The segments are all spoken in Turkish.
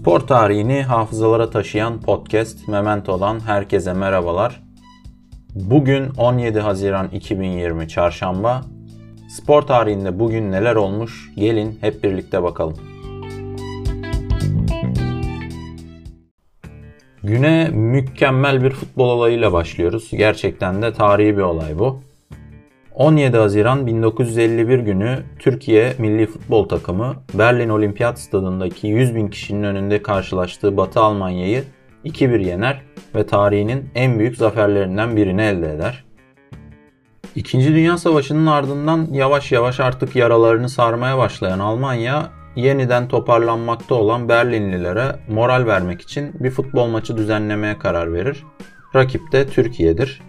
Spor tarihini hafızalara taşıyan podcast Memento'dan herkese merhabalar. Bugün 17 Haziran 2020 Çarşamba. Spor tarihinde bugün neler olmuş? Gelin hep birlikte bakalım. Güne mükemmel bir futbol olayıyla başlıyoruz. Gerçekten de tarihi bir olay bu. 17 Haziran 1951 günü Türkiye milli futbol takımı Berlin Olimpiyat Stadındaki 100 bin kişinin önünde karşılaştığı Batı Almanya'yı 2-1 yener ve tarihinin en büyük zaferlerinden birini elde eder. İkinci Dünya Savaşı'nın ardından yavaş yavaş artık yaralarını sarmaya başlayan Almanya yeniden toparlanmakta olan Berlinlilere moral vermek için bir futbol maçı düzenlemeye karar verir. Rakip de Türkiye'dir.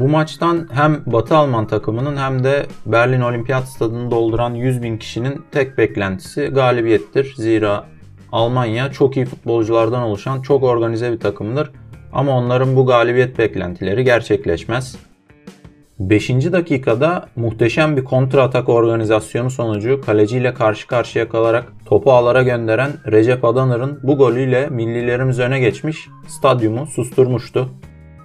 Bu maçtan hem Batı Alman takımının hem de Berlin Olimpiyat Stadını dolduran 100 bin kişinin tek beklentisi galibiyettir. Zira Almanya çok iyi futbolculardan oluşan çok organize bir takımdır. Ama onların bu galibiyet beklentileri gerçekleşmez. 5. dakikada muhteşem bir kontra atak organizasyonu sonucu kaleciyle karşı karşıya kalarak topu ağlara gönderen Recep Adanır'ın bu golüyle millilerimiz öne geçmiş, stadyumu susturmuştu.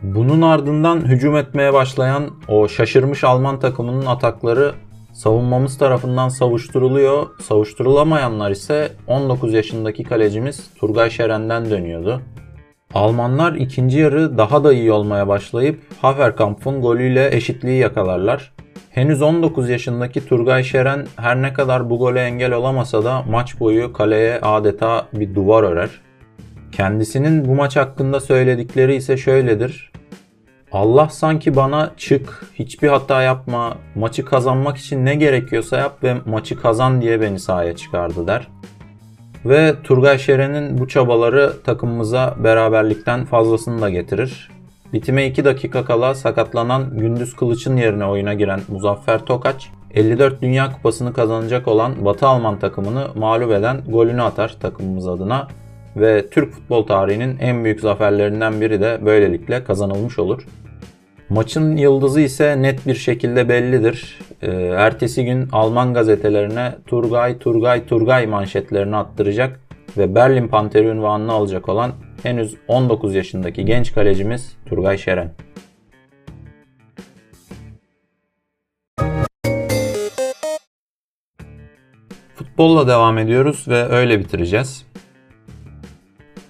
Bunun ardından hücum etmeye başlayan o şaşırmış Alman takımının atakları savunmamız tarafından savuşturuluyor. Savuşturulamayanlar ise 19 yaşındaki kalecimiz Turgay Şeren'den dönüyordu. Almanlar ikinci yarı daha da iyi olmaya başlayıp Haverkampf'un golüyle eşitliği yakalarlar. Henüz 19 yaşındaki Turgay Şeren her ne kadar bu gole engel olamasa da maç boyu kaleye adeta bir duvar örer. Kendisinin bu maç hakkında söyledikleri ise şöyledir. Allah sanki bana çık, hiçbir hata yapma, maçı kazanmak için ne gerekiyorsa yap ve maçı kazan diye beni sahaya çıkardı der. Ve Turgay Şeren'in bu çabaları takımımıza beraberlikten fazlasını da getirir. Bitime 2 dakika kala sakatlanan Gündüz Kılıç'ın yerine oyuna giren Muzaffer Tokaç, 54 Dünya Kupası'nı kazanacak olan Batı Alman takımını mağlup eden golünü atar takımımız adına ve Türk futbol tarihinin en büyük zaferlerinden biri de böylelikle kazanılmış olur. Maçın yıldızı ise net bir şekilde bellidir. Ee, ertesi gün Alman gazetelerine Turgay Turgay Turgay manşetlerini attıracak ve Berlin Panteri unvanını alacak olan henüz 19 yaşındaki genç kalecimiz Turgay Şeren. Futbolla devam ediyoruz ve öyle bitireceğiz.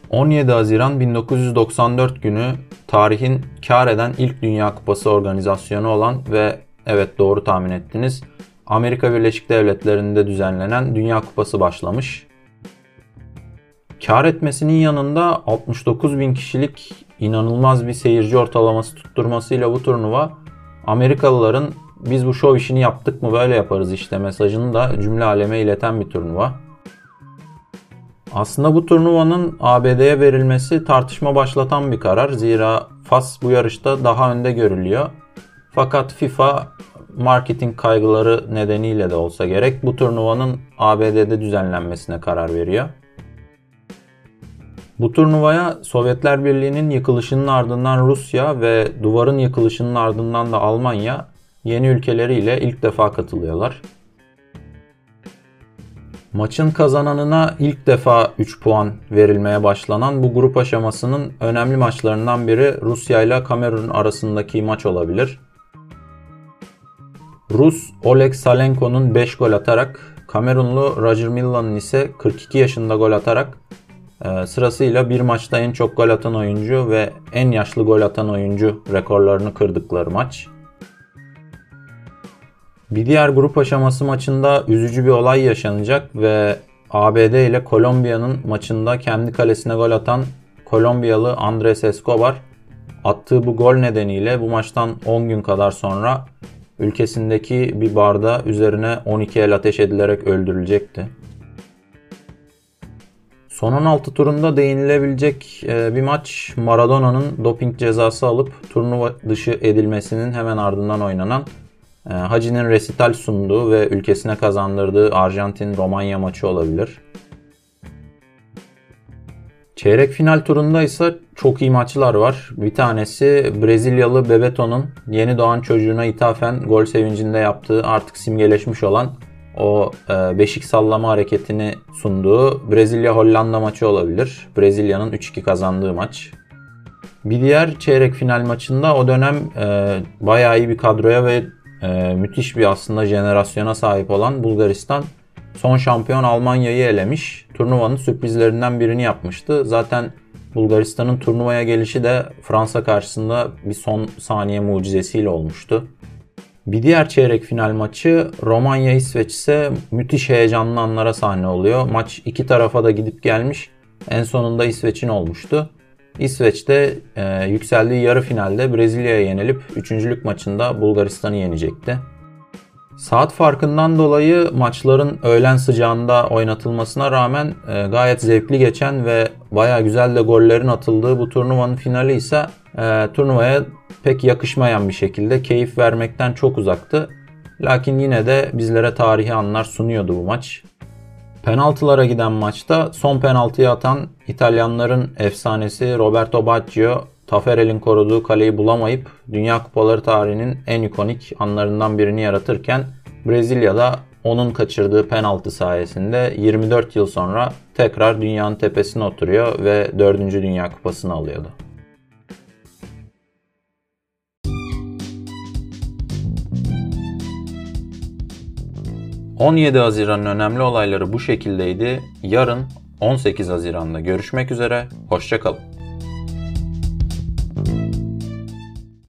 17 Haziran 1994 günü tarihin kar eden ilk Dünya Kupası organizasyonu olan ve evet doğru tahmin ettiniz Amerika Birleşik Devletleri'nde düzenlenen Dünya Kupası başlamış. Kar etmesinin yanında 69 bin kişilik inanılmaz bir seyirci ortalaması tutturmasıyla bu turnuva Amerikalıların biz bu şov işini yaptık mı böyle yaparız işte mesajını da cümle aleme ileten bir turnuva. Aslında bu turnuvanın ABD'ye verilmesi tartışma başlatan bir karar. Zira Fas bu yarışta daha önde görülüyor. Fakat FIFA marketing kaygıları nedeniyle de olsa gerek bu turnuvanın ABD'de düzenlenmesine karar veriyor. Bu turnuvaya Sovyetler Birliği'nin yıkılışının ardından Rusya ve duvarın yıkılışının ardından da Almanya yeni ülkeleriyle ilk defa katılıyorlar. Maçın kazananına ilk defa 3 puan verilmeye başlanan bu grup aşamasının önemli maçlarından biri Rusya ile Kamerun arasındaki maç olabilir. Rus Oleg Salenko'nun 5 gol atarak, Kamerunlu Roger Millan'ın ise 42 yaşında gol atarak e, sırasıyla bir maçta en çok gol atan oyuncu ve en yaşlı gol atan oyuncu rekorlarını kırdıkları maç. Bir diğer grup aşaması maçında üzücü bir olay yaşanacak ve ABD ile Kolombiya'nın maçında kendi kalesine gol atan Kolombiyalı Andres Escobar attığı bu gol nedeniyle bu maçtan 10 gün kadar sonra ülkesindeki bir barda üzerine 12 el ateş edilerek öldürülecekti. Son 16 turunda değinilebilecek e, bir maç Maradona'nın doping cezası alıp turnuva dışı edilmesinin hemen ardından oynanan ee, Hacı'nın resital sunduğu ve ülkesine kazandırdığı Arjantin-Romanya maçı olabilir. Çeyrek final turunda ise çok iyi maçlar var. Bir tanesi Brezilyalı Bebeto'nun yeni doğan çocuğuna ithafen gol sevincinde yaptığı artık simgeleşmiş olan o e, beşik sallama hareketini sunduğu Brezilya-Hollanda maçı olabilir. Brezilya'nın 3-2 kazandığı maç. Bir diğer çeyrek final maçında o dönem e, bayağı iyi bir kadroya ve e, müthiş bir aslında jenerasyona sahip olan Bulgaristan son şampiyon Almanya'yı elemiş. Turnuvanın sürprizlerinden birini yapmıştı. Zaten Bulgaristan'ın turnuvaya gelişi de Fransa karşısında bir son saniye mucizesiyle olmuştu. Bir diğer çeyrek final maçı Romanya İsveç ise müthiş heyecanlı anlara sahne oluyor. Maç iki tarafa da gidip gelmiş. En sonunda İsveç'in olmuştu. İsveç de e, yükseldiği yarı finalde Brezilya'ya yenilip üçüncülük maçında Bulgaristan'ı yenecekti. Saat farkından dolayı maçların öğlen sıcağında oynatılmasına rağmen e, gayet zevkli geçen ve baya güzel de gollerin atıldığı bu turnuvanın finali ise e, turnuvaya pek yakışmayan bir şekilde keyif vermekten çok uzaktı. Lakin yine de bizlere tarihi anlar sunuyordu bu maç. Penaltılara giden maçta son penaltıyı atan İtalyanların efsanesi Roberto Baggio, Taferel'in koruduğu kaleyi bulamayıp Dünya Kupaları tarihinin en ikonik anlarından birini yaratırken Brezilya'da onun kaçırdığı penaltı sayesinde 24 yıl sonra tekrar dünyanın tepesine oturuyor ve 4. Dünya Kupası'nı alıyordu. ...17 Haziran'ın önemli olayları bu şekildeydi. Yarın 18 Haziran'da görüşmek üzere. Hoşçakalın.